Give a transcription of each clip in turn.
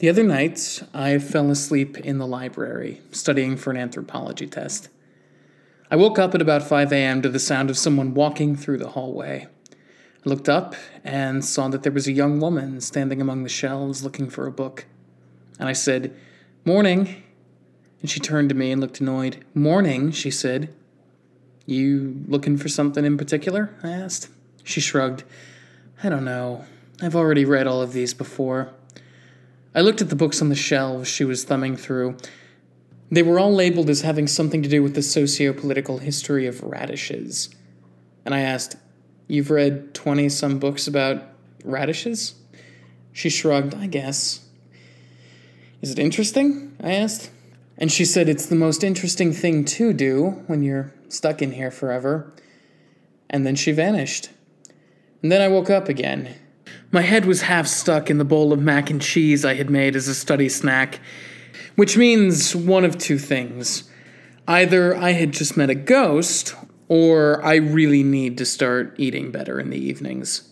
The other night, I fell asleep in the library, studying for an anthropology test. I woke up at about 5 a.m. to the sound of someone walking through the hallway. I looked up and saw that there was a young woman standing among the shelves looking for a book. And I said, Morning. And she turned to me and looked annoyed. Morning, she said. You looking for something in particular? I asked. She shrugged. I don't know. I've already read all of these before. I looked at the books on the shelves she was thumbing through. They were all labeled as having something to do with the socio political history of radishes. And I asked, You've read 20 some books about radishes? She shrugged, I guess. Is it interesting? I asked. And she said, It's the most interesting thing to do when you're stuck in here forever. And then she vanished. And then I woke up again. My head was half stuck in the bowl of mac and cheese I had made as a study snack, which means one of two things. Either I had just met a ghost, or I really need to start eating better in the evenings.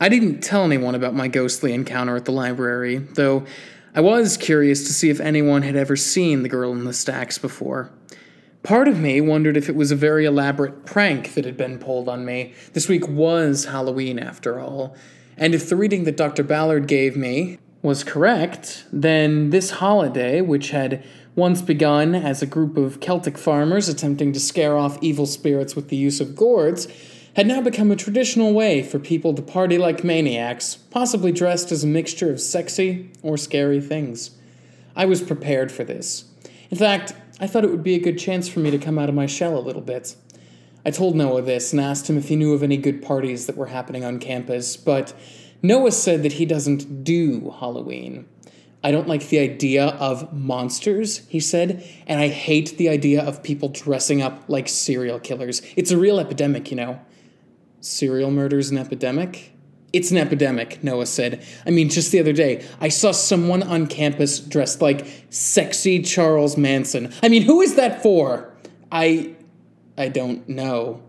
I didn't tell anyone about my ghostly encounter at the library, though I was curious to see if anyone had ever seen the girl in the stacks before. Part of me wondered if it was a very elaborate prank that had been pulled on me. This week was Halloween, after all, and if the reading that Dr. Ballard gave me was correct, then this holiday, which had once begun as a group of Celtic farmers attempting to scare off evil spirits with the use of gourds, had now become a traditional way for people to party like maniacs, possibly dressed as a mixture of sexy or scary things. I was prepared for this. In fact, I thought it would be a good chance for me to come out of my shell a little bit. I told Noah this and asked him if he knew of any good parties that were happening on campus, but Noah said that he doesn't do Halloween. I don't like the idea of monsters, he said, and I hate the idea of people dressing up like serial killers. It's a real epidemic, you know. Serial murder's an epidemic? It's an epidemic, Noah said. I mean, just the other day, I saw someone on campus dressed like sexy Charles Manson. I mean, who is that for? I I don't know.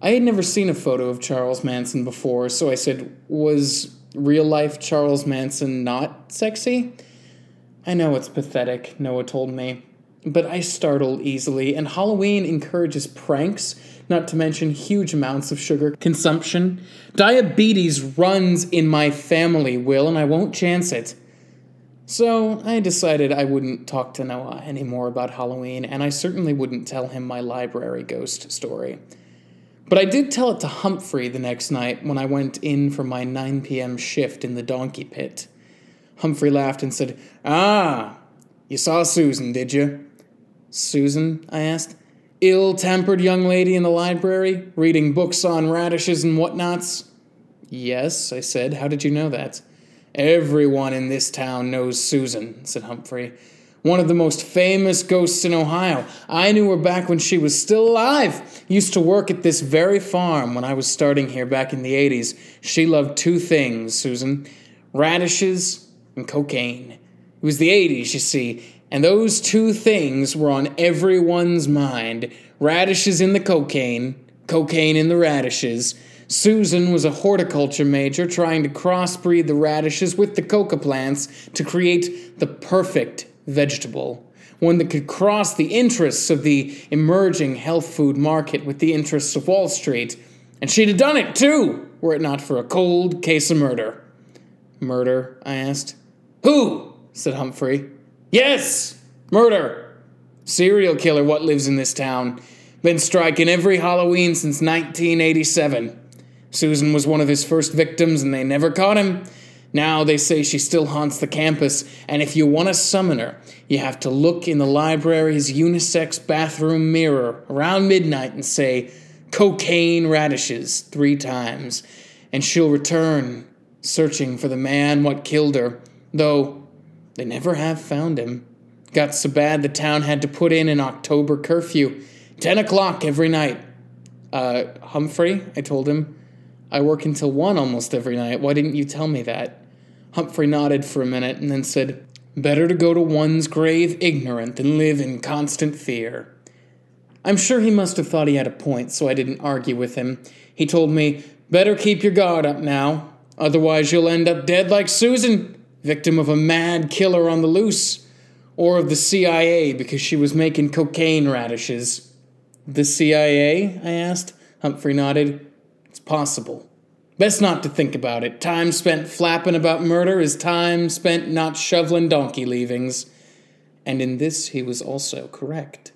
I had never seen a photo of Charles Manson before, so I said, Was real life Charles Manson not sexy? I know it's pathetic, Noah told me, but I startle easily, and Halloween encourages pranks, not to mention huge amounts of sugar consumption. Diabetes runs in my family, Will, and I won't chance it. So I decided I wouldn't talk to Noah anymore about Halloween, and I certainly wouldn't tell him my library ghost story. But I did tell it to Humphrey the next night when I went in for my 9 p.m. shift in the donkey pit. Humphrey laughed and said, Ah, you saw Susan, did you? Susan? I asked. Ill tempered young lady in the library, reading books on radishes and whatnots? Yes, I said. How did you know that? Everyone in this town knows Susan, said Humphrey. One of the most famous ghosts in Ohio. I knew her back when she was still alive. Used to work at this very farm when I was starting here back in the 80s. She loved two things, Susan radishes and cocaine. It was the 80s, you see, and those two things were on everyone's mind radishes in the cocaine, cocaine in the radishes. Susan was a horticulture major trying to crossbreed the radishes with the coca plants to create the perfect vegetable, one that could cross the interests of the emerging health food market with the interests of Wall Street. And she'd have done it too, were it not for a cold case of murder. Murder? I asked. Who? said Humphrey. Yes, murder. Serial killer what lives in this town. Been striking every Halloween since 1987. Susan was one of his first victims, and they never caught him. Now they say she still haunts the campus, and if you want to summon her, you have to look in the library's unisex bathroom mirror around midnight and say, cocaine radishes, three times, and she'll return, searching for the man what killed her, though they never have found him. Got so bad the town had to put in an October curfew, 10 o'clock every night. Uh, Humphrey, I told him, I work until one almost every night. Why didn't you tell me that? Humphrey nodded for a minute and then said, Better to go to one's grave ignorant than live in constant fear. I'm sure he must have thought he had a point, so I didn't argue with him. He told me, Better keep your guard up now, otherwise you'll end up dead like Susan. victim of a mad killer on the loose, or of the CIA because she was making cocaine radishes. The CIA? I asked. Humphrey nodded. Possible. Best not to think about it. Time spent flapping about murder is time spent not shoveling donkey leavings. And in this he was also correct.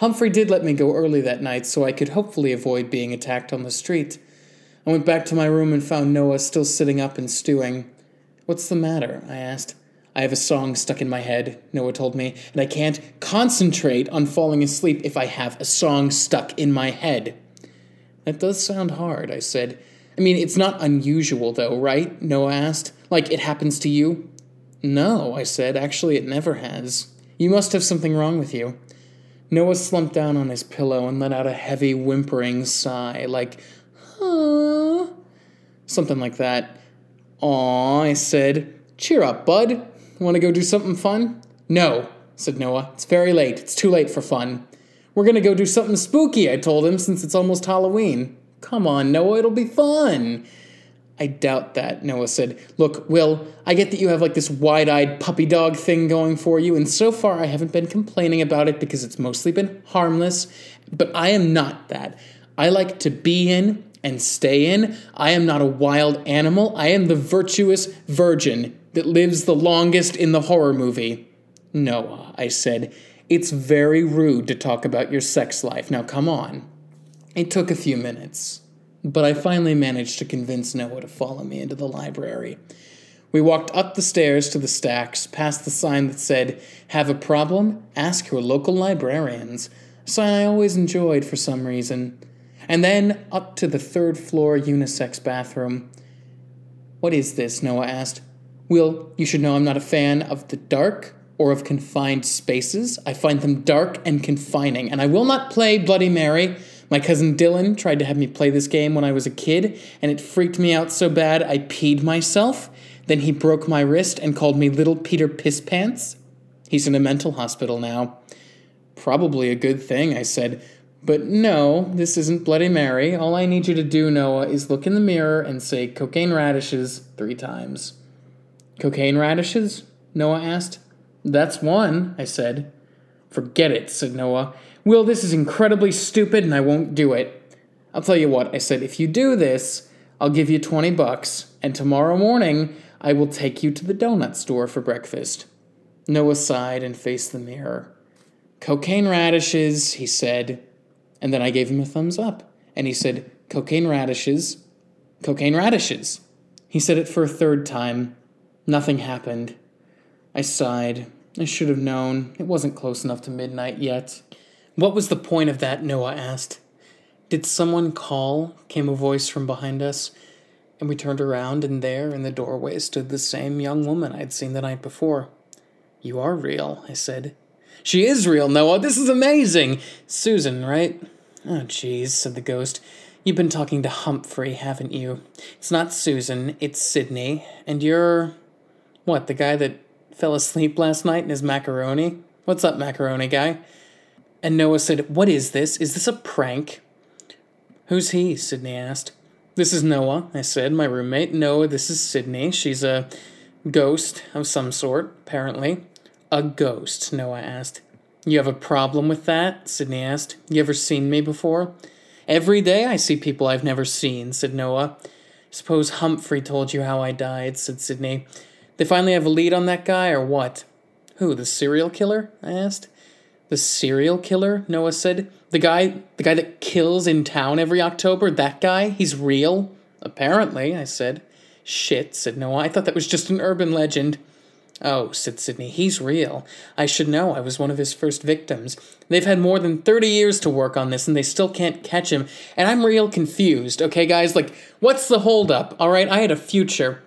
Humphrey did let me go early that night so I could hopefully avoid being attacked on the street. I went back to my room and found Noah still sitting up and stewing. What's the matter? I asked. I have a song stuck in my head, Noah told me, and I can't concentrate on falling asleep if I have a song stuck in my head. That does sound hard, I said. I mean, it's not unusual, though, right? Noah asked. Like it happens to you? No, I said. Actually, it never has. You must have something wrong with you. Noah slumped down on his pillow and let out a heavy, whimpering sigh, like, huh? Something like that. Aw, I said. Cheer up, bud. Want to go do something fun? No, said Noah. It's very late. It's too late for fun. We're to go do something spooky, I told him, since it's almost Halloween. Come on, Noah, it'll be fun. I doubt that, Noah said. Look, Will, I get that you have like this wide eyed puppy dog thing going for you, and so far I haven't been complaining about it because it's mostly been harmless, but I am not that. I like to be in and stay in. I am not a wild animal. I am the virtuous virgin that lives the longest in the horror movie. Noah, I said, it's very rude to talk about your sex life. Now come on. It took a few minutes but I finally managed to convince Noah to follow me into the library. We walked up the stairs to the stacks, past the sign that said, Have a problem? Ask your local librarians. A sign I always enjoyed for some reason. And then up to the third floor unisex bathroom. What is this? Noah asked. Will, you should know I'm not a fan of the dark or of confined spaces. I find them dark and confining, and I will not play Bloody Mary my cousin Dylan tried to have me play this game when I was a kid, and it freaked me out so bad I peed myself. Then he broke my wrist and called me Little Peter Piss Pants. He's in a mental hospital now. Probably a good thing, I said. But no, this isn't Bloody Mary. All I need you to do, Noah, is look in the mirror and say cocaine radishes three times. Cocaine radishes? Noah asked. That's one, I said. Forget it, said Noah. Will, this is incredibly stupid and I won't do it. I'll tell you what, I said, if you do this, I'll give you 20 bucks, and tomorrow morning I will take you to the donut store for breakfast. Noah sighed and faced the mirror. Cocaine radishes, he said, and then I gave him a thumbs up. And he said, Cocaine radishes, cocaine radishes. He said it for a third time. Nothing happened. I sighed. I should have known. It wasn't close enough to midnight yet. What was the point of that? Noah asked. Did someone call? came a voice from behind us, and we turned around, and there in the doorway stood the same young woman I'd seen the night before. You are real, I said. She is real, Noah. This is amazing. Susan, right? Oh, jeez, said the ghost. You've been talking to Humphrey, haven't you? It's not Susan, it's Sydney. And you're. What, the guy that fell asleep last night in his macaroni? What's up, macaroni guy? And Noah said, What is this? Is this a prank? Who's he? Sydney asked. This is Noah, I said, my roommate. Noah, this is Sydney. She's a ghost of some sort, apparently. A ghost, Noah asked. You have a problem with that? Sydney asked. You ever seen me before? Every day I see people I've never seen, said Noah. Suppose Humphrey told you how I died, said Sydney. They finally have a lead on that guy, or what? Who, the serial killer? I asked. The serial killer, Noah said. The guy the guy that kills in town every October, that guy, he's real? Apparently, I said. Shit, said Noah. I thought that was just an urban legend. Oh, said Sydney, he's real. I should know. I was one of his first victims. They've had more than 30 years to work on this, and they still can't catch him. And I'm real confused, okay, guys? Like, what's the holdup? All right, I had a future.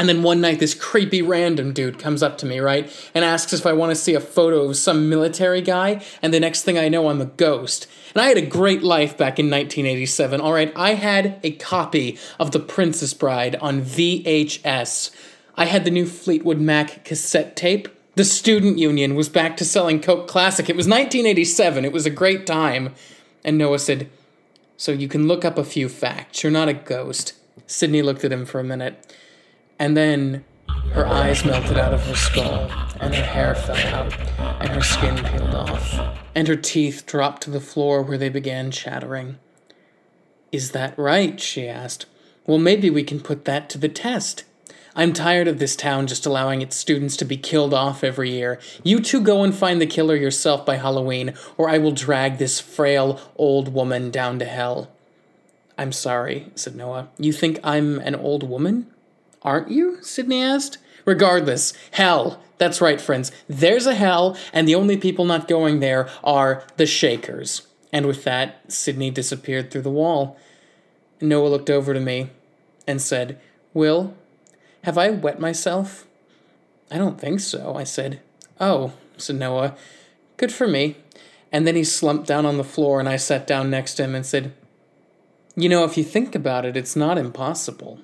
And then one night, this creepy random dude comes up to me, right, and asks if I want to see a photo of some military guy. And the next thing I know, I'm a ghost. And I had a great life back in 1987. All right, I had a copy of The Princess Bride on VHS. I had the new Fleetwood Mac cassette tape. The Student Union was back to selling Coke Classic. It was 1987. It was a great time. And Noah said, So you can look up a few facts. You're not a ghost. Sydney looked at him for a minute. And then Her eyes melted out of her skull, and her hair fell out, and her skin peeled off, and her teeth dropped to the floor where they began chattering. Is that right? she asked. Well, maybe we can put that to the test. I'm tired of this town just allowing its students to be killed off every year. You two go and find the killer yourself by Halloween, or I will drag this frail old woman down to hell. I'm sorry, said Noah. You think I'm an old woman? Aren't you? Sydney asked. Regardless, hell. That's right, friends. There's a hell, and the only people not going there are the Shakers. And with that, Sydney disappeared through the wall. Noah looked over to me and said, Will, have I wet myself? I don't think so, I said. Oh, said Noah. Good for me. And then he slumped down on the floor, and I sat down next to him and said, You know, if you think about it, it's not impossible.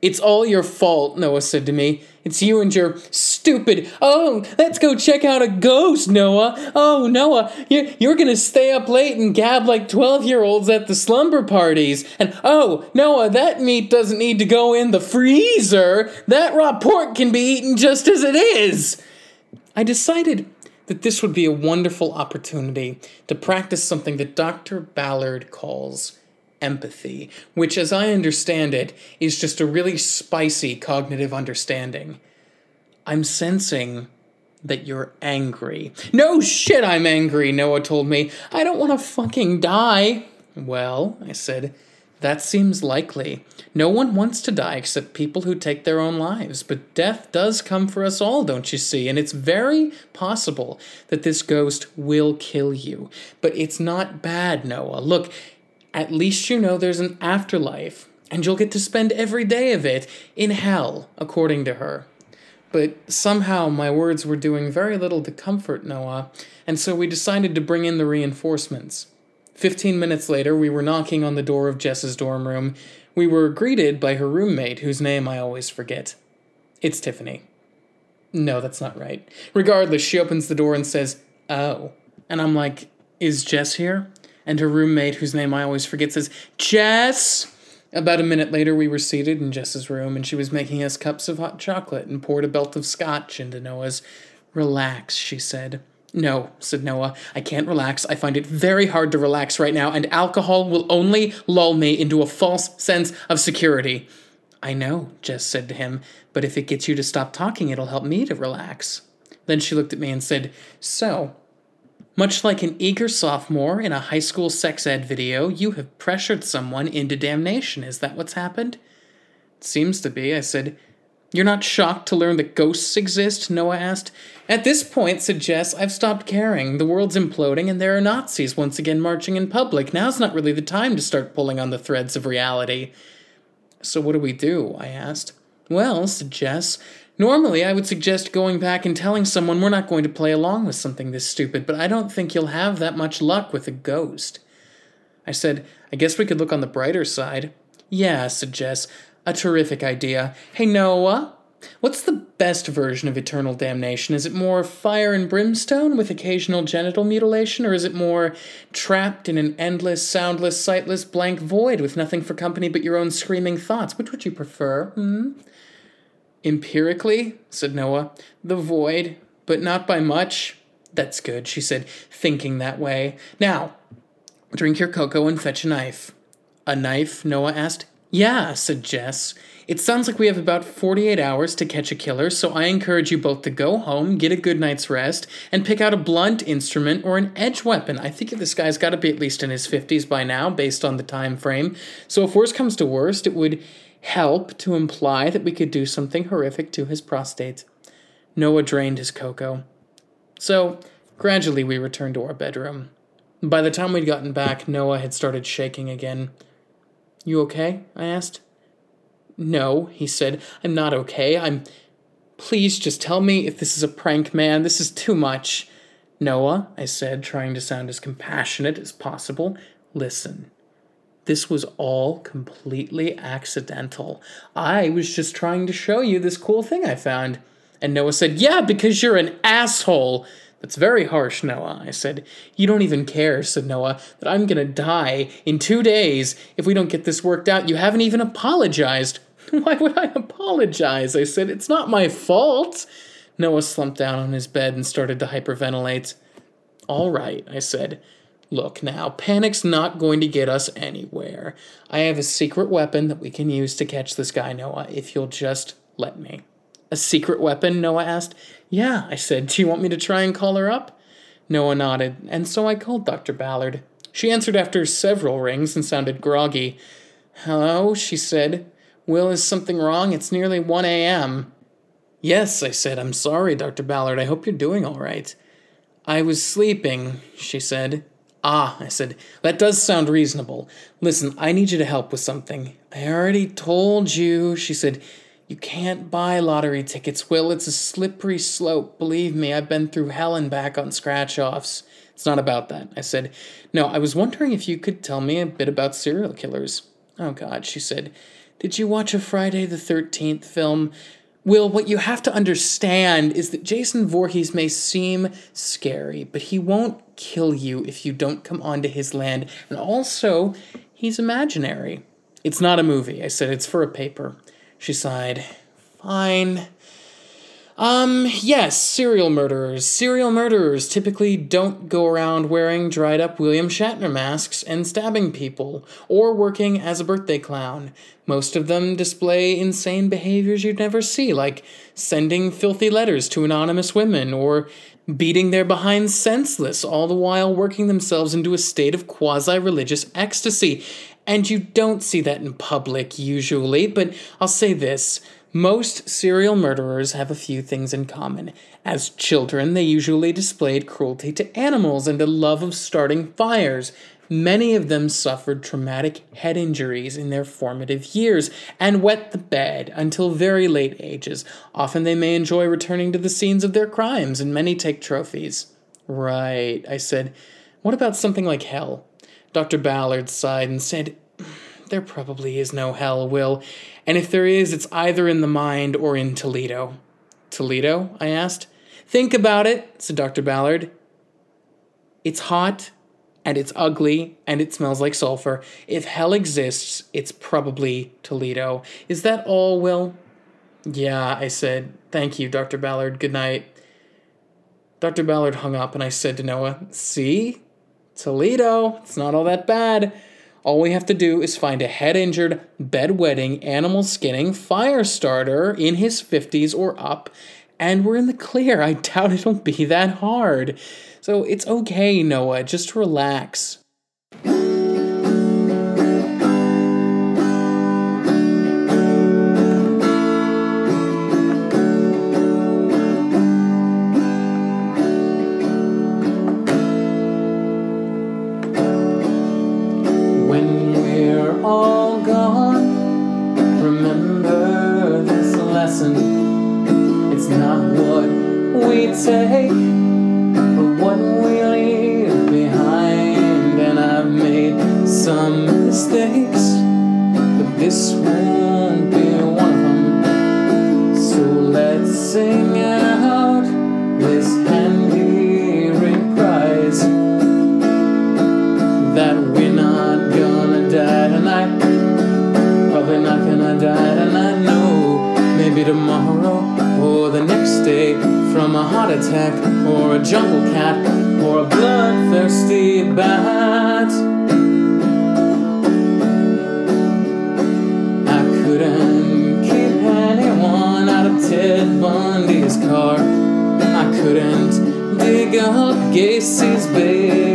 It's all your fault, Noah said to me. It's you and your stupid. Oh, let's go check out a ghost, Noah. Oh, Noah, you're, you're gonna stay up late and gab like 12 year olds at the slumber parties. And oh, Noah, that meat doesn't need to go in the freezer. That raw pork can be eaten just as it is. I decided that this would be a wonderful opportunity to practice something that Dr. Ballard calls empathy, which, as I understand it, is just a really spicy cognitive understanding. I'm sensing that you're angry. No shit, I'm angry, Noah told me. I don't want to fucking die. Well, I said, that seems likely. No one wants to die except people who take their own lives, but death does come for us all, don't you see? And it's very possible that this ghost will kill you. But it's not bad, Noah. Look, at least you know there's an afterlife, and you'll get to spend every day of it in hell, according to her. But somehow my words were doing very little to comfort Noah, and so we decided to bring in the reinforcements. Fifteen minutes later, we were knocking on the door of Jess's dorm room. We were greeted by her roommate, whose name I always forget. It's Tiffany. No, that's not right. Regardless, she opens the door and says, Oh. And I'm like, Is Jess here? And her roommate, whose name I always forget, says, Jess! About a minute later, we were seated in Jess's room, and she was making us cups of hot chocolate and poured a belt of scotch into Noah's. Relax, she said. No, said Noah. I can't relax. I find it very hard to relax right now, and alcohol will only lull me into a false sense of security. I know, Jess said to him, but if it gets you to stop talking, it'll help me to relax. Then she looked at me and said, So, much like an eager sophomore in a high school sex ed video, you have pressured someone into damnation. Is that what's happened? Seems to be, I said. You're not shocked to learn that ghosts exist? Noah asked. At this point, said Jess, I've stopped caring. The world's imploding and there are Nazis once again marching in public. Now's not really the time to start pulling on the threads of reality. So what do we do? I asked. Well, said Jess, Normally, I would suggest going back and telling someone we're not going to play along with something this stupid, but I don't think you'll have that much luck with a ghost. I said, I guess we could look on the brighter side. Yeah, said Jess. A terrific idea. Hey, Noah, what's the best version of eternal damnation? Is it more fire and brimstone with occasional genital mutilation, or is it more trapped in an endless, soundless, sightless, blank void with nothing for company but your own screaming thoughts? Which would you prefer? Hmm? Empirically, said Noah, the void, but not by much. That's good, she said, thinking that way. Now, drink your cocoa and fetch a knife. A knife? Noah asked. Yeah, said Jess. It sounds like we have about 48 hours to catch a killer, so I encourage you both to go home, get a good night's rest, and pick out a blunt instrument or an edge weapon. I think this guy's got to be at least in his 50s by now, based on the time frame. So if worst comes to worst, it would help to imply that we could do something horrific to his prostate. Noah drained his cocoa. So, gradually, we returned to our bedroom. By the time we'd gotten back, Noah had started shaking again. You okay? I asked. No, he said. I'm not okay. I'm. Please just tell me if this is a prank, man. This is too much. Noah, I said, trying to sound as compassionate as possible, listen. This was all completely accidental. I was just trying to show you this cool thing I found. And Noah said, Yeah, because you're an asshole. That's very harsh, Noah. I said, You don't even care, said Noah, that I'm gonna die in two days if we don't get this worked out. You haven't even apologized. Why would I apologize? I said, It's not my fault. Noah slumped down on his bed and started to hyperventilate. All right, I said. Look now, panic's not going to get us anywhere. I have a secret weapon that we can use to catch this guy, Noah, if you'll just let me. A secret weapon? Noah asked. Yeah, I said. Do you want me to try and call her up? Noah nodded, and so I called Dr. Ballard. She answered after several rings and sounded groggy. Hello, she said. Will, is something wrong? It's nearly 1 a.m. Yes, I said. I'm sorry, Dr. Ballard. I hope you're doing all right. I was sleeping, she said. Ah, I said, that does sound reasonable. Listen, I need you to help with something. I already told you, she said. You can't buy lottery tickets, Will. It's a slippery slope. Believe me, I've been through hell and back on scratch offs. It's not about that. I said, No, I was wondering if you could tell me a bit about serial killers. Oh, God, she said. Did you watch a Friday the 13th film? Will, what you have to understand is that Jason Voorhees may seem scary, but he won't kill you if you don't come onto his land. And also, he's imaginary. It's not a movie. I said it's for a paper. She sighed. Fine. Um, yes, serial murderers. Serial murderers typically don't go around wearing dried up William Shatner masks and stabbing people, or working as a birthday clown. Most of them display insane behaviors you'd never see, like sending filthy letters to anonymous women, or beating their behinds senseless, all the while working themselves into a state of quasi religious ecstasy. And you don't see that in public usually, but I'll say this most serial murderers have a few things in common. As children, they usually displayed cruelty to animals and a love of starting fires. Many of them suffered traumatic head injuries in their formative years and wet the bed until very late ages. Often they may enjoy returning to the scenes of their crimes, and many take trophies. Right, I said. What about something like hell? Dr. Ballard sighed and said, There probably is no hell, Will. And if there is, it's either in the mind or in Toledo. Toledo? I asked. Think about it, said Dr. Ballard. It's hot, and it's ugly, and it smells like sulfur. If hell exists, it's probably Toledo. Is that all, Will? Yeah, I said. Thank you, Dr. Ballard. Good night. Dr. Ballard hung up, and I said to Noah, See? Toledo. It's not all that bad. All we have to do is find a head injured, bedwetting, animal skinning fire starter in his 50s or up, and we're in the clear. I doubt it'll be that hard. So it's okay, Noah, just relax. When we're all gone remember this lesson. It's not what we take, this won't be one of them. So let's sing out this handy reprise that we're not gonna die tonight. Probably not gonna die tonight, no. Maybe tomorrow or the next day from a heart attack or a jungle cat or a bloodthirsty bat. Ted Bundy's car. I couldn't dig up Gacy's basement.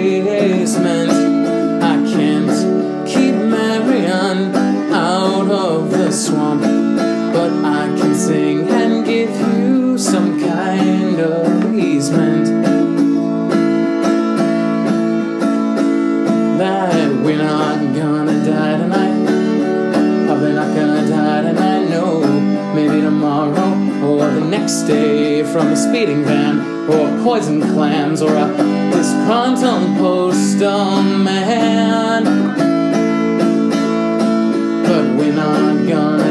From a speeding van or poison clams or a disgruntled postal man. But we're not gonna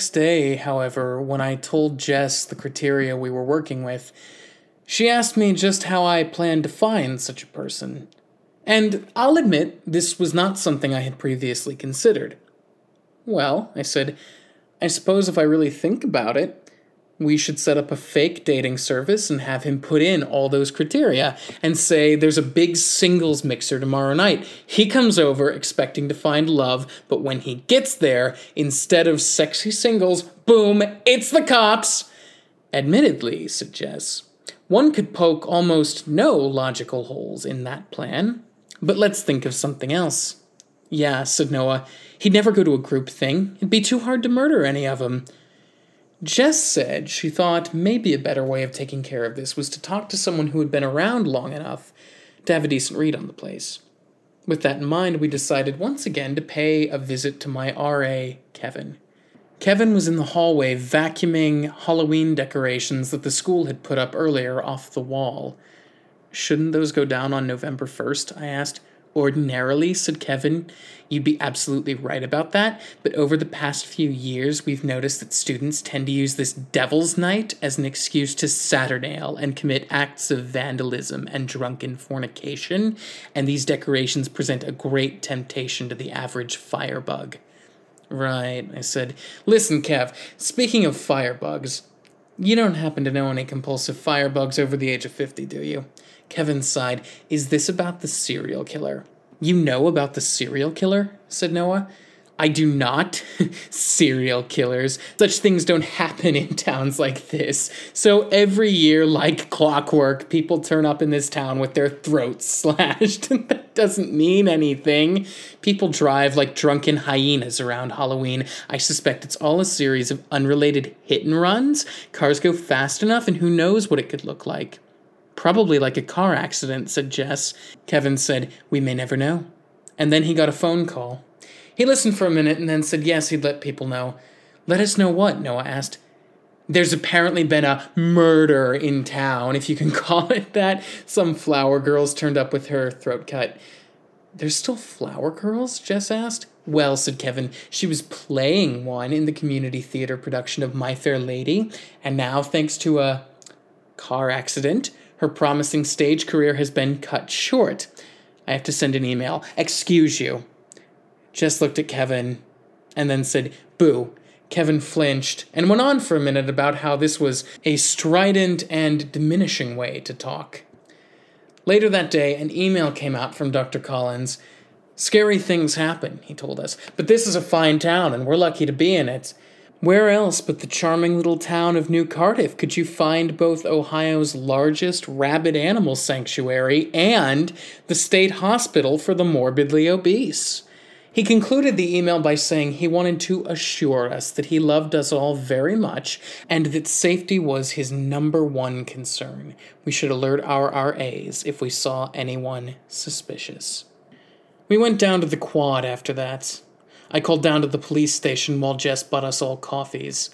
next day, however, when I told Jess the criteria we were working with, she asked me just how I planned to find such a person. And I'll admit, this was not something I had previously considered. Well, I said, I suppose if I really think about it, we should set up a fake dating service and have him put in all those criteria and say there's a big singles mixer tomorrow night. He comes over expecting to find love, but when he gets there, instead of sexy singles, boom, it's the cops. Admittedly, suggests one could poke almost no logical holes in that plan. But let's think of something else. Yeah, said Noah. He'd never go to a group thing. It'd be too hard to murder any of them. Jess said she thought maybe a better way of taking care of this was to talk to someone who had been around long enough to have a decent read on the place. With that in mind, we decided once again to pay a visit to my RA, Kevin. Kevin was in the hallway vacuuming Halloween decorations that the school had put up earlier off the wall. Shouldn't those go down on November 1st? I asked. Ordinarily, said Kevin, you'd be absolutely right about that, but over the past few years, we've noticed that students tend to use this Devil's Night as an excuse to Saturnail and commit acts of vandalism and drunken fornication, and these decorations present a great temptation to the average firebug. Right, I said. Listen, Kev, speaking of firebugs, you don't happen to know any compulsive firebugs over the age of 50, do you? Kevin sighed. Is this about the serial killer? You know about the serial killer? said Noah. I do not. serial killers. Such things don't happen in towns like this. So every year, like clockwork, people turn up in this town with their throats slashed. that doesn't mean anything. People drive like drunken hyenas around Halloween. I suspect it's all a series of unrelated hit and runs. Cars go fast enough, and who knows what it could look like. Probably like a car accident, said Jess. Kevin said, We may never know. And then he got a phone call. He listened for a minute and then said yes, he'd let people know. Let us know what? Noah asked. There's apparently been a murder in town, if you can call it that. Some flower girls turned up with her throat cut. There's still flower girls? Jess asked. Well, said Kevin, she was playing one in the community theater production of My Fair Lady, and now, thanks to a car accident, her promising stage career has been cut short. I have to send an email. Excuse you. Jess looked at Kevin and then said, Boo. Kevin flinched and went on for a minute about how this was a strident and diminishing way to talk. Later that day, an email came out from Dr. Collins. Scary things happen, he told us, but this is a fine town and we're lucky to be in it. Where else but the charming little town of New Cardiff could you find both Ohio's largest rabid animal sanctuary and the state hospital for the morbidly obese? He concluded the email by saying he wanted to assure us that he loved us all very much and that safety was his number one concern. We should alert our RAs if we saw anyone suspicious. We went down to the quad after that. I called down to the police station while Jess bought us all coffees.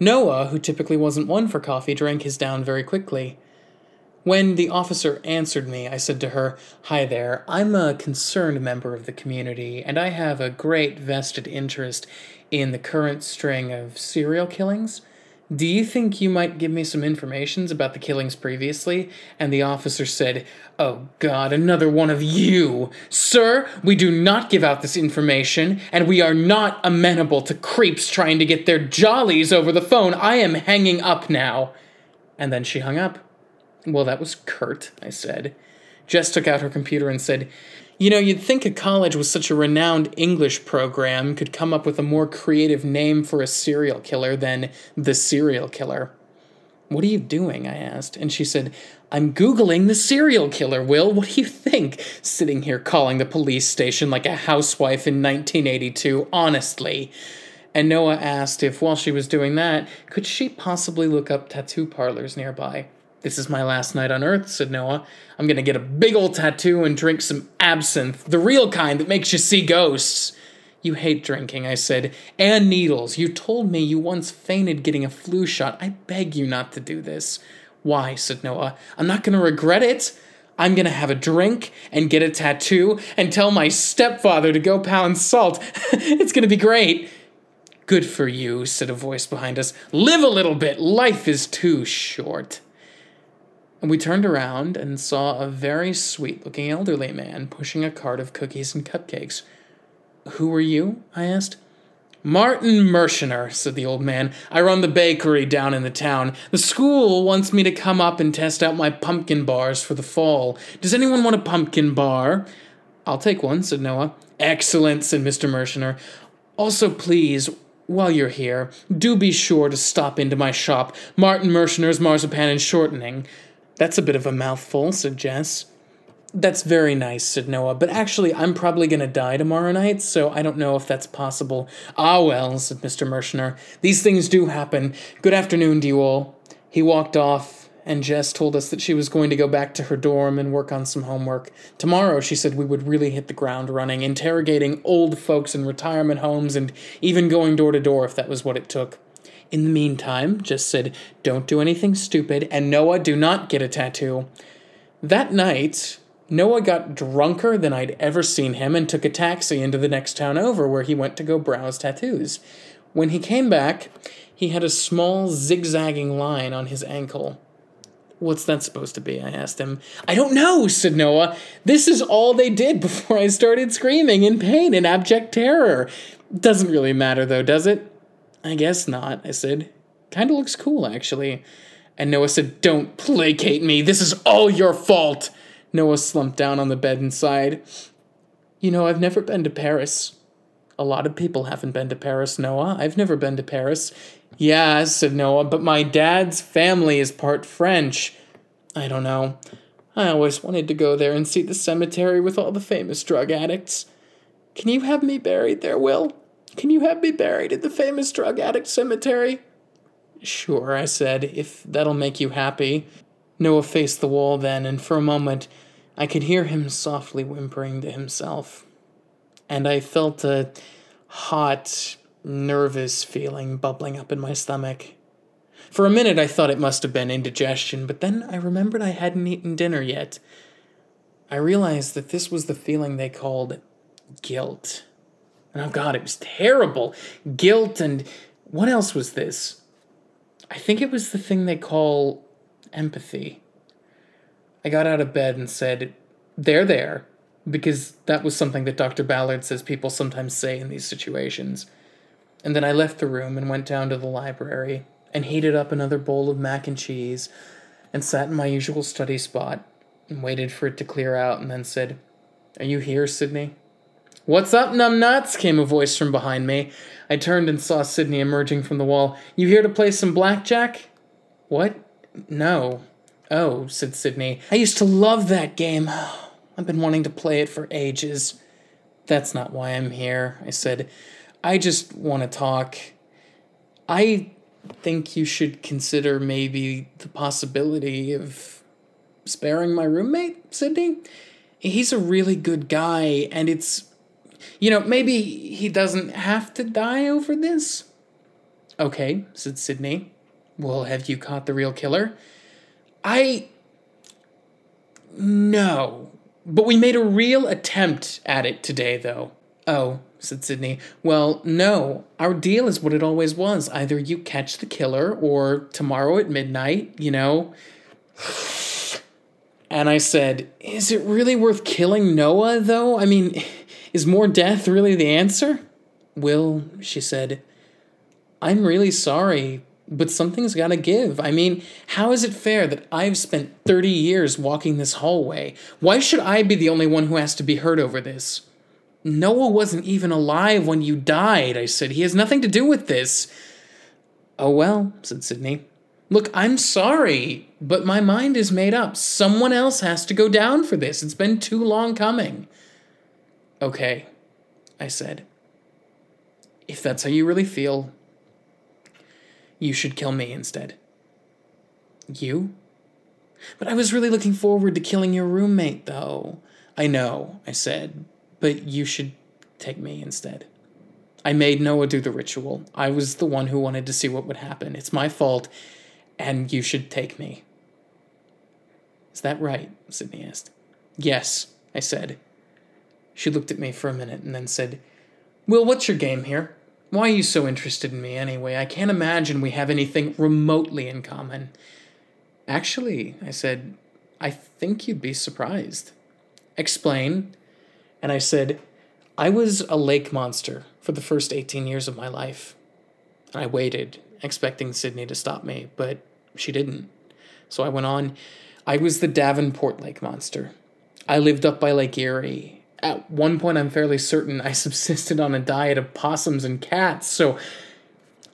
Noah, who typically wasn't one for coffee, drank his down very quickly. When the officer answered me, I said to her, Hi there, I'm a concerned member of the community, and I have a great vested interest in the current string of serial killings. Do you think you might give me some informations about the killings previously? And the officer said, Oh God, another one of you! Sir, we do not give out this information, and we are not amenable to creeps trying to get their jollies over the phone. I am hanging up now. And then she hung up. Well, that was curt, I said. Jess took out her computer and said, you know, you'd think a college with such a renowned English program could come up with a more creative name for a serial killer than the serial killer. What are you doing? I asked. And she said, I'm Googling the serial killer, Will. What do you think? Sitting here calling the police station like a housewife in 1982, honestly. And Noah asked if, while she was doing that, could she possibly look up tattoo parlors nearby? This is my last night on Earth, said Noah. I'm gonna get a big old tattoo and drink some absinthe, the real kind that makes you see ghosts. You hate drinking, I said, and needles. You told me you once fainted getting a flu shot. I beg you not to do this. Why, said Noah. I'm not gonna regret it. I'm gonna have a drink and get a tattoo and tell my stepfather to go pound salt. it's gonna be great. Good for you, said a voice behind us. Live a little bit. Life is too short. And we turned around and saw a very sweet looking elderly man pushing a cart of cookies and cupcakes. Who are you? I asked. Martin Mershiner, said the old man. I run the bakery down in the town. The school wants me to come up and test out my pumpkin bars for the fall. Does anyone want a pumpkin bar? I'll take one, said Noah. Excellent, said Mr. Mershiner. Also, please, while you're here, do be sure to stop into my shop, Martin Mershiner's Marzipan and Shortening. That's a bit of a mouthful, said Jess. That's very nice, said Noah, but actually, I'm probably going to die tomorrow night, so I don't know if that's possible. Ah, well, said Mr. Mershiner. These things do happen. Good afternoon to you all. He walked off, and Jess told us that she was going to go back to her dorm and work on some homework. Tomorrow, she said we would really hit the ground running, interrogating old folks in retirement homes and even going door to door if that was what it took. In the meantime, Jess said, don't do anything stupid, and Noah, do not get a tattoo. That night, Noah got drunker than I'd ever seen him and took a taxi into the next town over where he went to go browse tattoos. When he came back, he had a small zigzagging line on his ankle. What's that supposed to be? I asked him. I don't know, said Noah. This is all they did before I started screaming in pain and abject terror. Doesn't really matter, though, does it? I guess not, I said. Kinda looks cool, actually. And Noah said, Don't placate me. This is all your fault. Noah slumped down on the bed and sighed. You know, I've never been to Paris. A lot of people haven't been to Paris, Noah. I've never been to Paris. Yeah, said Noah, but my dad's family is part French. I don't know. I always wanted to go there and see the cemetery with all the famous drug addicts. Can you have me buried there, Will? Can you have me buried in the famous drug addict cemetery? Sure, I said, if that'll make you happy. Noah faced the wall then, and for a moment I could hear him softly whimpering to himself. And I felt a hot, nervous feeling bubbling up in my stomach. For a minute I thought it must have been indigestion, but then I remembered I hadn't eaten dinner yet. I realized that this was the feeling they called guilt. Oh god, it was terrible. Guilt and what else was this? I think it was the thing they call empathy. I got out of bed and said, They're there, because that was something that Dr. Ballard says people sometimes say in these situations. And then I left the room and went down to the library and heated up another bowl of mac and cheese and sat in my usual study spot and waited for it to clear out and then said, Are you here, Sydney? What's up, numbnuts? came a voice from behind me. I turned and saw Sydney emerging from the wall. You here to play some blackjack? What? No. Oh, said Sydney. I used to love that game. I've been wanting to play it for ages. That's not why I'm here, I said. I just want to talk. I think you should consider maybe the possibility of sparing my roommate, Sydney. He's a really good guy, and it's. You know, maybe he doesn't have to die over this? Okay, said Sydney. Well, have you caught the real killer? I. No. But we made a real attempt at it today, though. Oh, said Sydney. Well, no. Our deal is what it always was. Either you catch the killer, or tomorrow at midnight, you know. And I said, Is it really worth killing Noah, though? I mean, is more death really the answer? Will, she said, I'm really sorry, but something's got to give. I mean, how is it fair that I've spent 30 years walking this hallway? Why should I be the only one who has to be hurt over this? Noah wasn't even alive when you died, I said. He has nothing to do with this. Oh, well, said Sydney. Look, I'm sorry, but my mind is made up. Someone else has to go down for this. It's been too long coming. Okay, I said. If that's how you really feel, you should kill me instead. You? But I was really looking forward to killing your roommate, though. I know, I said, but you should take me instead. I made Noah do the ritual. I was the one who wanted to see what would happen. It's my fault, and you should take me. Is that right? Sydney asked. Yes, I said. She looked at me for a minute and then said, Will, what's your game here? Why are you so interested in me anyway? I can't imagine we have anything remotely in common. Actually, I said, I think you'd be surprised. Explain. And I said, I was a lake monster for the first 18 years of my life. And I waited, expecting Sydney to stop me, but she didn't. So I went on. I was the Davenport Lake monster. I lived up by Lake Erie. At one point, I'm fairly certain I subsisted on a diet of possums and cats, so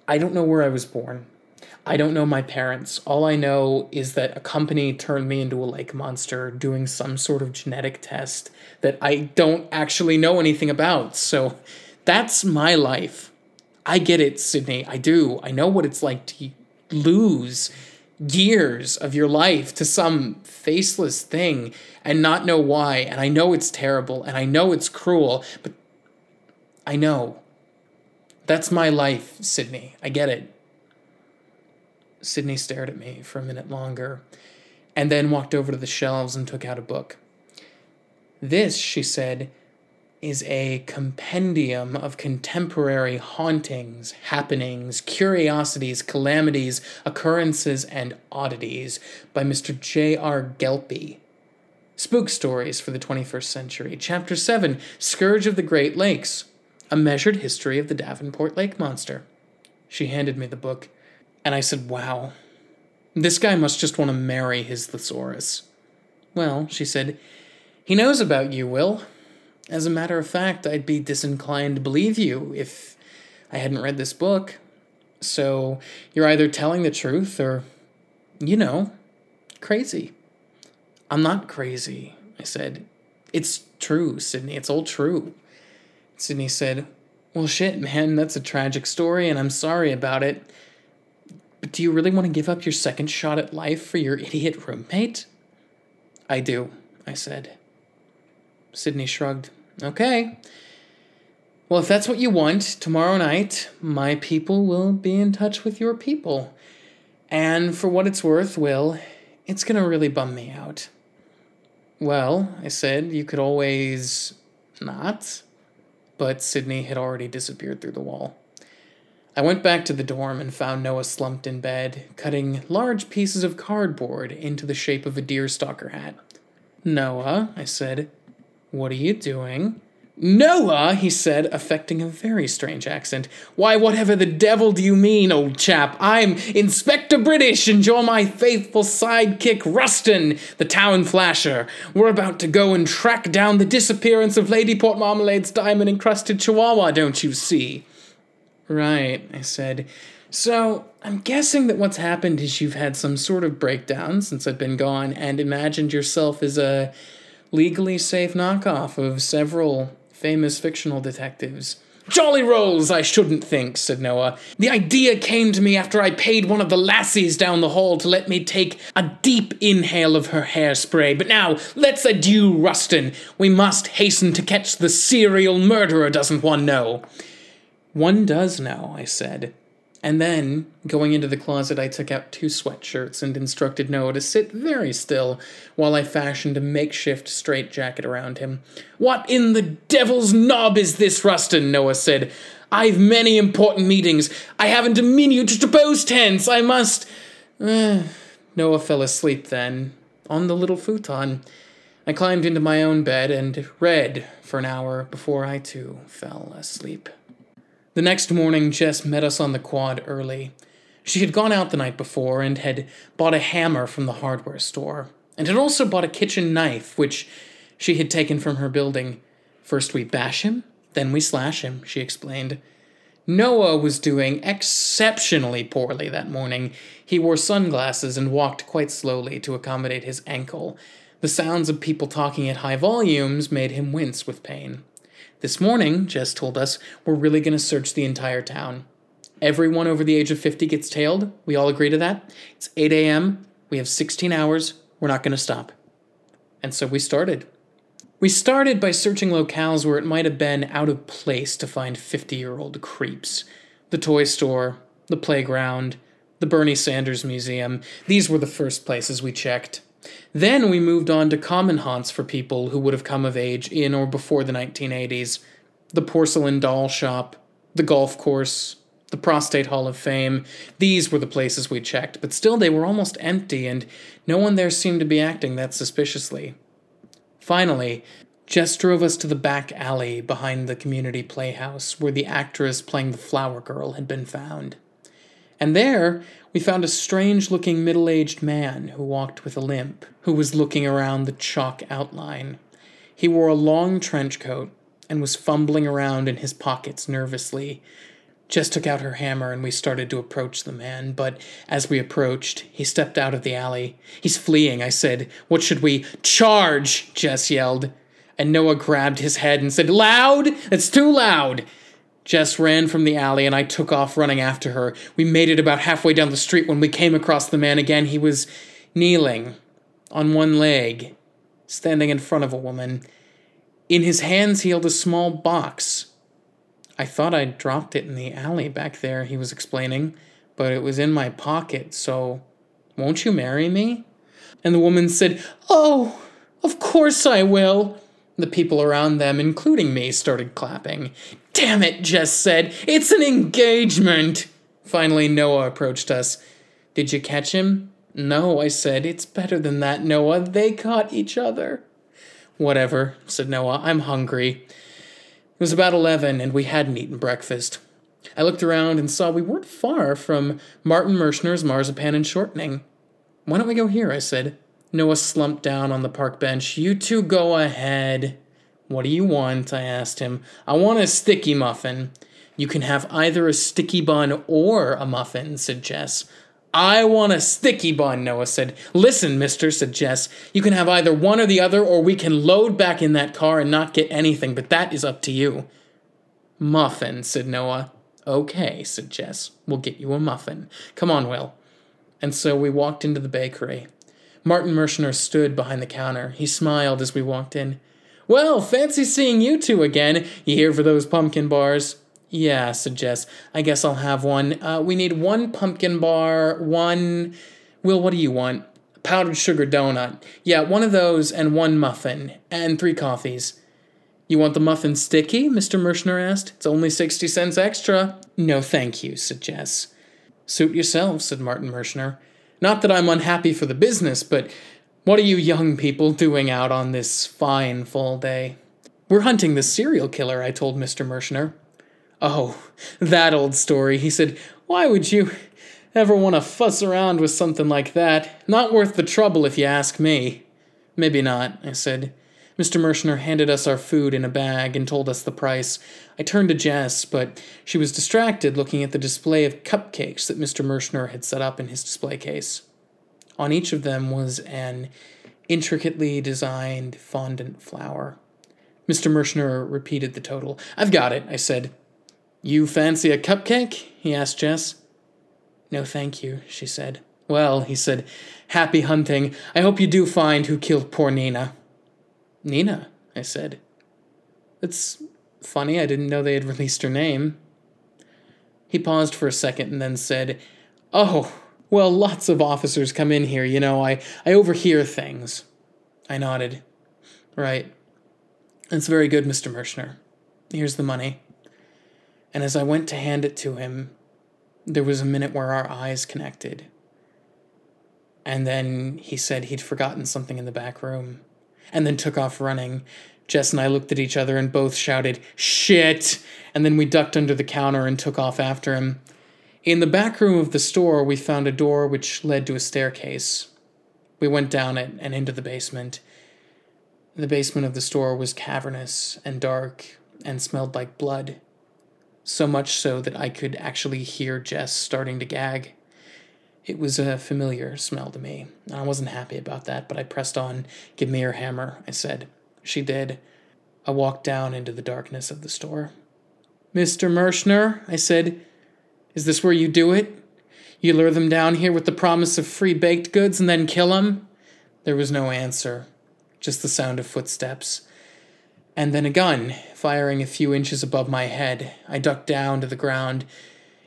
I don't know where I was born. I don't know my parents. All I know is that a company turned me into a lake monster doing some sort of genetic test that I don't actually know anything about. So that's my life. I get it, Sydney. I do. I know what it's like to lose years of your life to some faceless thing and not know why. And I know it's terrible and I know it's cruel, but I know. That's my life, Sydney. I get it. Sydney stared at me for a minute longer and then walked over to the shelves and took out a book. This, she said, is a compendium of contemporary hauntings, happenings, curiosities, calamities, occurrences, and oddities by Mr. J.R. Gelpie. Spook Stories for the 21st Century, Chapter 7 Scourge of the Great Lakes, A Measured History of the Davenport Lake Monster. She handed me the book, and I said, Wow, this guy must just want to marry his thesaurus. Well, she said, he knows about you, Will. As a matter of fact, I'd be disinclined to believe you if I hadn't read this book. So you're either telling the truth or, you know, crazy. I'm not crazy, I said. It's true, Sydney. It's all true. Sydney said, Well, shit, man, that's a tragic story, and I'm sorry about it. But do you really want to give up your second shot at life for your idiot roommate? I do, I said. Sydney shrugged. Okay. Well, if that's what you want, tomorrow night, my people will be in touch with your people. And for what it's worth, Will, it's gonna really bum me out. Well, I said, you could always not. But Sydney had already disappeared through the wall. I went back to the dorm and found Noah slumped in bed, cutting large pieces of cardboard into the shape of a deerstalker hat. Noah, I said, what are you doing? Noah, he said, affecting a very strange accent. Why, whatever the devil do you mean, old chap? I'm Inspector British, and you're my faithful sidekick, Rustin, the town flasher. We're about to go and track down the disappearance of Lady Port Marmalade's diamond encrusted chihuahua, don't you see? Right, I said. So, I'm guessing that what's happened is you've had some sort of breakdown since I've been gone and imagined yourself as a legally safe knockoff of several famous fictional detectives. Jolly rolls, I shouldn't think, said Noah. The idea came to me after I paid one of the lassies down the hall to let me take a deep inhale of her hairspray. But now, let's adieu, Rustin. We must hasten to catch the serial murderer, doesn't one know? One does know, I said. And then, going into the closet, I took out two sweatshirts and instructed Noah to sit very still while I fashioned a makeshift straitjacket around him. What in the devil's knob is this, Rustin? Noah said. I've many important meetings. I haven't a minute to propose tense. I must. Noah fell asleep then, on the little futon. I climbed into my own bed and read for an hour before I too fell asleep. The next morning, Jess met us on the quad early. She had gone out the night before and had bought a hammer from the hardware store, and had also bought a kitchen knife, which she had taken from her building. First we bash him, then we slash him, she explained. Noah was doing exceptionally poorly that morning. He wore sunglasses and walked quite slowly to accommodate his ankle. The sounds of people talking at high volumes made him wince with pain. This morning, Jess told us, we're really going to search the entire town. Everyone over the age of 50 gets tailed. We all agree to that. It's 8 a.m. We have 16 hours. We're not going to stop. And so we started. We started by searching locales where it might have been out of place to find 50 year old creeps. The toy store, the playground, the Bernie Sanders Museum. These were the first places we checked. Then we moved on to common haunts for people who would have come of age in or before the 1980s the porcelain doll shop, The golf course, the Prostate Hall of Fame, these were the places we checked, but still they were almost empty, and no one there seemed to be acting that suspiciously. Finally, Jess drove us to the back alley behind the community playhouse where the actress playing the flower girl had been found. And there, we found a strange looking middle aged man who walked with a limp, who was looking around the chalk outline. He wore a long trench coat and was fumbling around in his pockets nervously. Jess took out her hammer and we started to approach the man, but as we approached, he stepped out of the alley. He's fleeing, I said. What should we? Charge! Jess yelled. And Noah grabbed his head and said, Loud! It's too loud! Jess ran from the alley and I took off running after her. We made it about halfway down the street when we came across the man again. He was kneeling on one leg, standing in front of a woman. In his hands, he held a small box. I thought I'd dropped it in the alley back there, he was explaining, but it was in my pocket, so won't you marry me? And the woman said, Oh, of course I will. The people around them, including me, started clapping. Damn it, Jess said. It's an engagement. Finally, Noah approached us. Did you catch him? No, I said. It's better than that, Noah. They caught each other. Whatever, said Noah. I'm hungry. It was about 11, and we hadn't eaten breakfast. I looked around and saw we weren't far from Martin Merschner's Marzipan and Shortening. Why don't we go here? I said. Noah slumped down on the park bench. You two go ahead. What do you want? I asked him. I want a sticky muffin. You can have either a sticky bun or a muffin, said Jess. I want a sticky bun, Noah said. Listen, mister, said Jess. You can have either one or the other, or we can load back in that car and not get anything, but that is up to you. Muffin, said Noah. Okay, said Jess. We'll get you a muffin. Come on, Will. And so we walked into the bakery. Martin Merschner stood behind the counter. He smiled as we walked in. Well, fancy seeing you two again. You here for those pumpkin bars? Yeah, Jess. I guess I'll have one. Uh, we need one pumpkin bar, one. Will, what do you want? Powdered sugar donut. Yeah, one of those and one muffin. And three coffees. You want the muffin sticky? Mr. Merschner asked. It's only 60 cents extra. No, thank you, said Jess. Suit yourself, said Martin Merschner. Not that I'm unhappy for the business, but what are you young people doing out on this fine fall day? We're hunting the serial killer, I told Mr. Merschner. Oh, that old story. He said, Why would you ever want to fuss around with something like that? Not worth the trouble, if you ask me. Maybe not, I said. Mr. Merschner handed us our food in a bag and told us the price. I turned to Jess, but she was distracted looking at the display of cupcakes that Mr. Merschner had set up in his display case. On each of them was an intricately designed fondant flower. Mr. Merschner repeated the total. I've got it, I said. You fancy a cupcake? he asked Jess. No, thank you, she said. Well, he said, happy hunting. I hope you do find who killed poor Nina. Nina, I said. It's funny, I didn't know they had released her name. He paused for a second and then said, Oh, well, lots of officers come in here, you know. I, I overhear things. I nodded. Right. That's very good, Mr. Merschner. Here's the money. And as I went to hand it to him, there was a minute where our eyes connected. And then he said he'd forgotten something in the back room and then took off running. Jess and I looked at each other and both shouted, Shit! And then we ducked under the counter and took off after him. In the back room of the store, we found a door which led to a staircase. We went down it and into the basement. The basement of the store was cavernous and dark and smelled like blood. So much so that I could actually hear Jess starting to gag. It was a familiar smell to me. I wasn't happy about that, but I pressed on. Give me your hammer, I said. She did. I walked down into the darkness of the store. Mr. Merschner, I said, is this where you do it? You lure them down here with the promise of free baked goods and then kill them? There was no answer, just the sound of footsteps. And then a gun, firing a few inches above my head. I ducked down to the ground.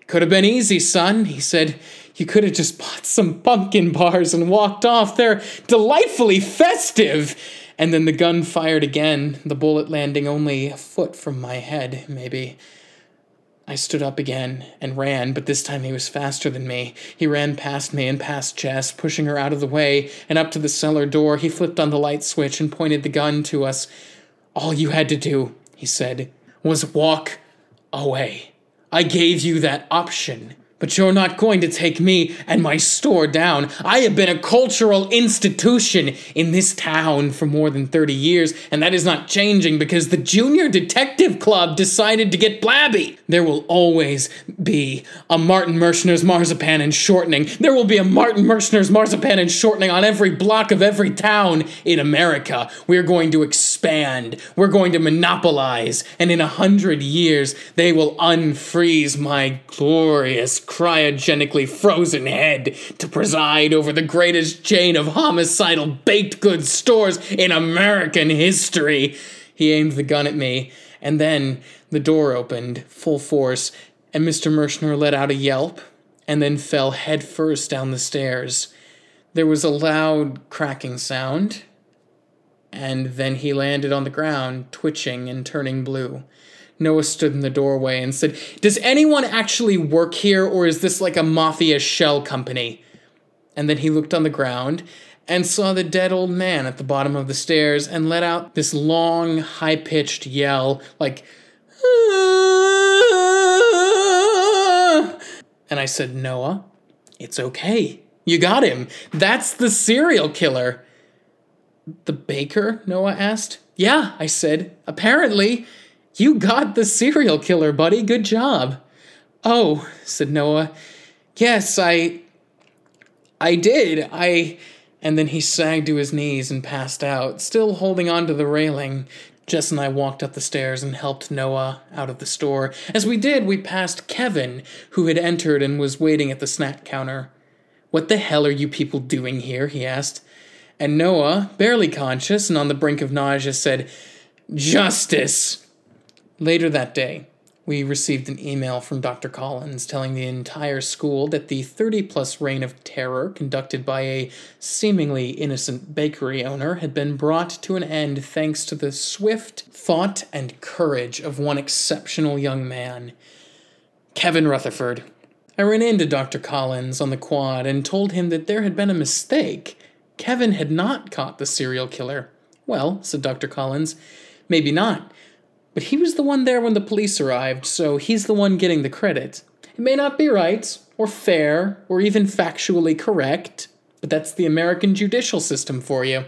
Could have been easy, son, he said. You could have just bought some pumpkin bars and walked off. They're delightfully festive. And then the gun fired again, the bullet landing only a foot from my head, maybe. I stood up again and ran, but this time he was faster than me. He ran past me and past Jess, pushing her out of the way, and up to the cellar door. He flipped on the light switch and pointed the gun to us. All you had to do, he said, was walk away. I gave you that option. But you're not going to take me and my store down. I have been a cultural institution in this town for more than 30 years, and that is not changing because the Junior Detective Club decided to get blabby. There will always be a Martin Merschner's marzipan and shortening. There will be a Martin Merschner's marzipan and shortening on every block of every town in America. We're going to expand. We're going to monopolize. And in a hundred years, they will unfreeze my glorious cryogenically frozen head to preside over the greatest chain of homicidal baked goods stores in American history. He aimed the gun at me, and then the door opened, full force, and Mr. Merschner let out a yelp, and then fell headfirst down the stairs. There was a loud cracking sound, and then he landed on the ground, twitching and turning blue. Noah stood in the doorway and said, Does anyone actually work here, or is this like a mafia shell company? And then he looked on the ground and saw the dead old man at the bottom of the stairs and let out this long, high pitched yell, like, ah! and I said, Noah, it's okay. You got him. That's the serial killer. The baker? Noah asked. Yeah, I said. Apparently. You got the serial killer, buddy. Good job. Oh, said Noah. Yes, I. I did. I. And then he sagged to his knees and passed out, still holding on to the railing. Jess and I walked up the stairs and helped Noah out of the store. As we did, we passed Kevin, who had entered and was waiting at the snack counter. What the hell are you people doing here? he asked. And Noah, barely conscious and on the brink of nausea, said, Justice! Later that day, we received an email from Dr. Collins telling the entire school that the 30 plus reign of terror conducted by a seemingly innocent bakery owner had been brought to an end thanks to the swift thought and courage of one exceptional young man, Kevin Rutherford. I ran into Dr. Collins on the quad and told him that there had been a mistake. Kevin had not caught the serial killer. Well, said Dr. Collins, maybe not. But he was the one there when the police arrived, so he's the one getting the credit. It may not be right, or fair, or even factually correct, but that's the American judicial system for you.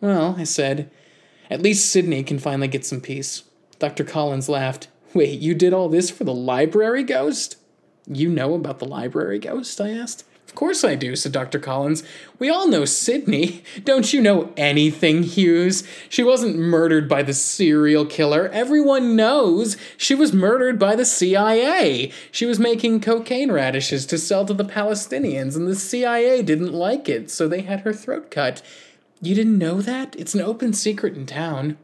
Well, I said, at least Sydney can finally get some peace. Dr. Collins laughed. Wait, you did all this for the library ghost? You know about the library ghost? I asked course I do, said Dr. Collins. We all know Sydney. Don't you know anything, Hughes? She wasn't murdered by the serial killer. Everyone knows she was murdered by the CIA. She was making cocaine radishes to sell to the Palestinians, and the CIA didn't like it, so they had her throat cut. You didn't know that? It's an open secret in town.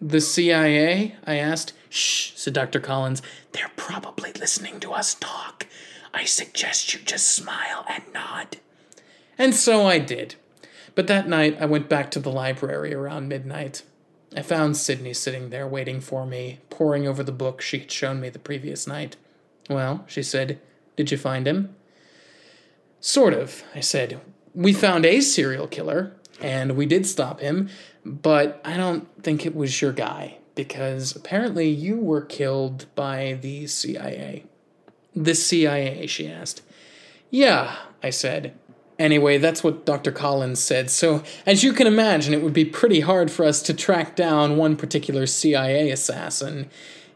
The CIA? I asked. Shh, said Dr. Collins. They're probably listening to us talk. I suggest you just smile and nod. And so I did. But that night I went back to the library around midnight. I found Sydney sitting there waiting for me, poring over the book she had shown me the previous night. Well, she said, did you find him? Sort of, I said. We found a serial killer, and we did stop him, but I don't think it was your guy, because apparently you were killed by the CIA. The CIA, she asked. Yeah, I said. Anyway, that's what Dr. Collins said, so as you can imagine, it would be pretty hard for us to track down one particular CIA assassin.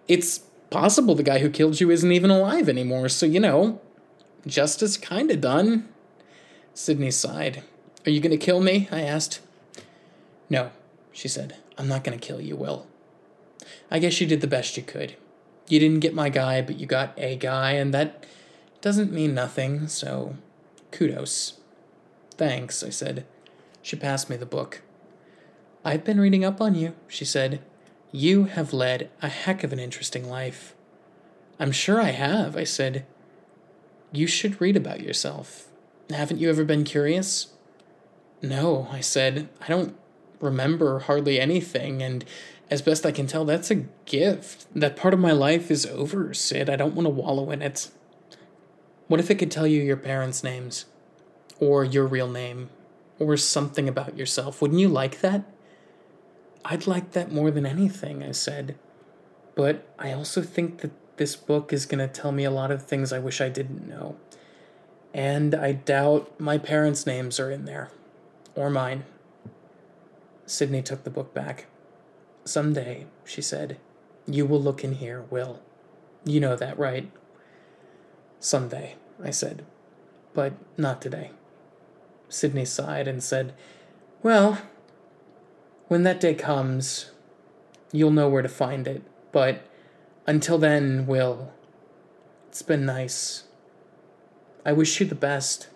It's possible the guy who killed you isn't even alive anymore, so you know, justice kinda done. Sydney sighed. Are you gonna kill me? I asked. No, she said. I'm not gonna kill you, Will. I guess you did the best you could you didn't get my guy, but you got a guy, and that doesn't mean nothing, so kudos. Thanks, I said. She passed me the book. I've been reading up on you, she said. You have led a heck of an interesting life. I'm sure I have, I said. You should read about yourself. Haven't you ever been curious? No, I said. I don't remember hardly anything, and As best I can tell, that's a gift. That part of my life is over, Sid. I don't want to wallow in it. What if it could tell you your parents' names? Or your real name? Or something about yourself? Wouldn't you like that? I'd like that more than anything, I said. But I also think that this book is going to tell me a lot of things I wish I didn't know. And I doubt my parents' names are in there. Or mine. Sydney took the book back. Someday, she said, you will look in here, Will. You know that, right? Someday, I said, but not today. Sydney sighed and said, Well, when that day comes, you'll know where to find it, but until then, Will, it's been nice. I wish you the best,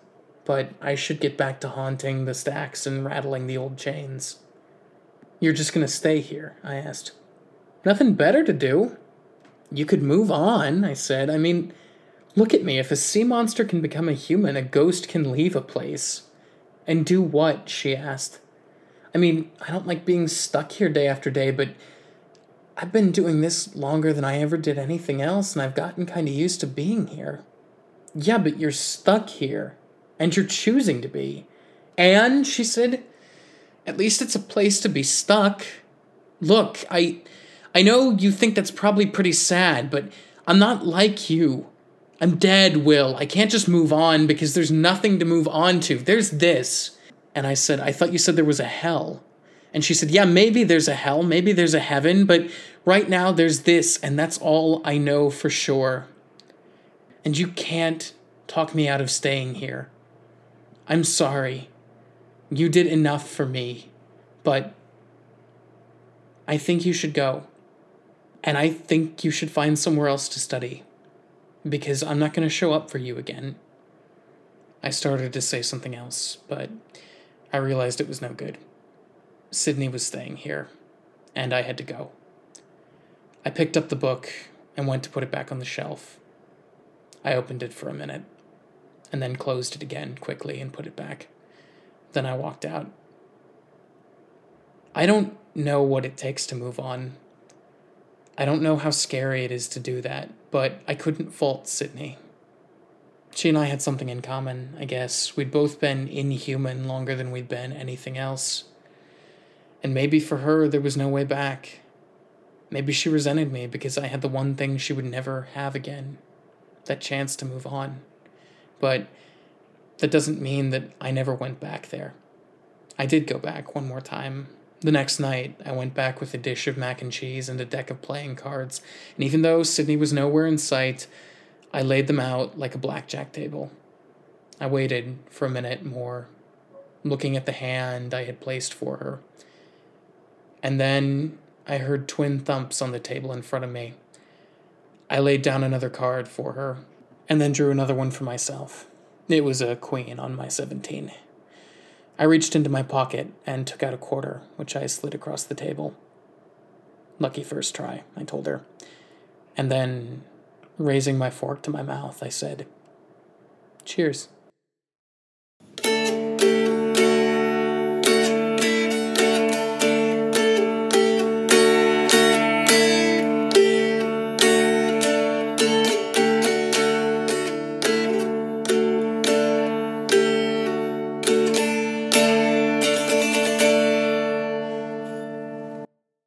but I should get back to haunting the stacks and rattling the old chains. You're just gonna stay here? I asked. Nothing better to do. You could move on, I said. I mean, look at me. If a sea monster can become a human, a ghost can leave a place. And do what? she asked. I mean, I don't like being stuck here day after day, but I've been doing this longer than I ever did anything else, and I've gotten kind of used to being here. Yeah, but you're stuck here, and you're choosing to be. And, she said, at least it's a place to be stuck. Look, I I know you think that's probably pretty sad, but I'm not like you. I'm dead, Will. I can't just move on because there's nothing to move on to. There's this. And I said, I thought you said there was a hell. And she said, Yeah, maybe there's a hell, maybe there's a heaven, but right now there's this, and that's all I know for sure. And you can't talk me out of staying here. I'm sorry. You did enough for me, but I think you should go. And I think you should find somewhere else to study, because I'm not going to show up for you again. I started to say something else, but I realized it was no good. Sydney was staying here, and I had to go. I picked up the book and went to put it back on the shelf. I opened it for a minute, and then closed it again quickly and put it back. Then I walked out. I don't know what it takes to move on. I don't know how scary it is to do that, but I couldn't fault Sydney. She and I had something in common, I guess. We'd both been inhuman longer than we'd been anything else. And maybe for her, there was no way back. Maybe she resented me because I had the one thing she would never have again that chance to move on. But that doesn't mean that I never went back there. I did go back one more time. The next night, I went back with a dish of mac and cheese and a deck of playing cards, and even though Sydney was nowhere in sight, I laid them out like a blackjack table. I waited for a minute more, looking at the hand I had placed for her. And then I heard twin thumps on the table in front of me. I laid down another card for her, and then drew another one for myself. It was a queen on my 17. I reached into my pocket and took out a quarter, which I slid across the table. Lucky first try, I told her. And then, raising my fork to my mouth, I said, Cheers.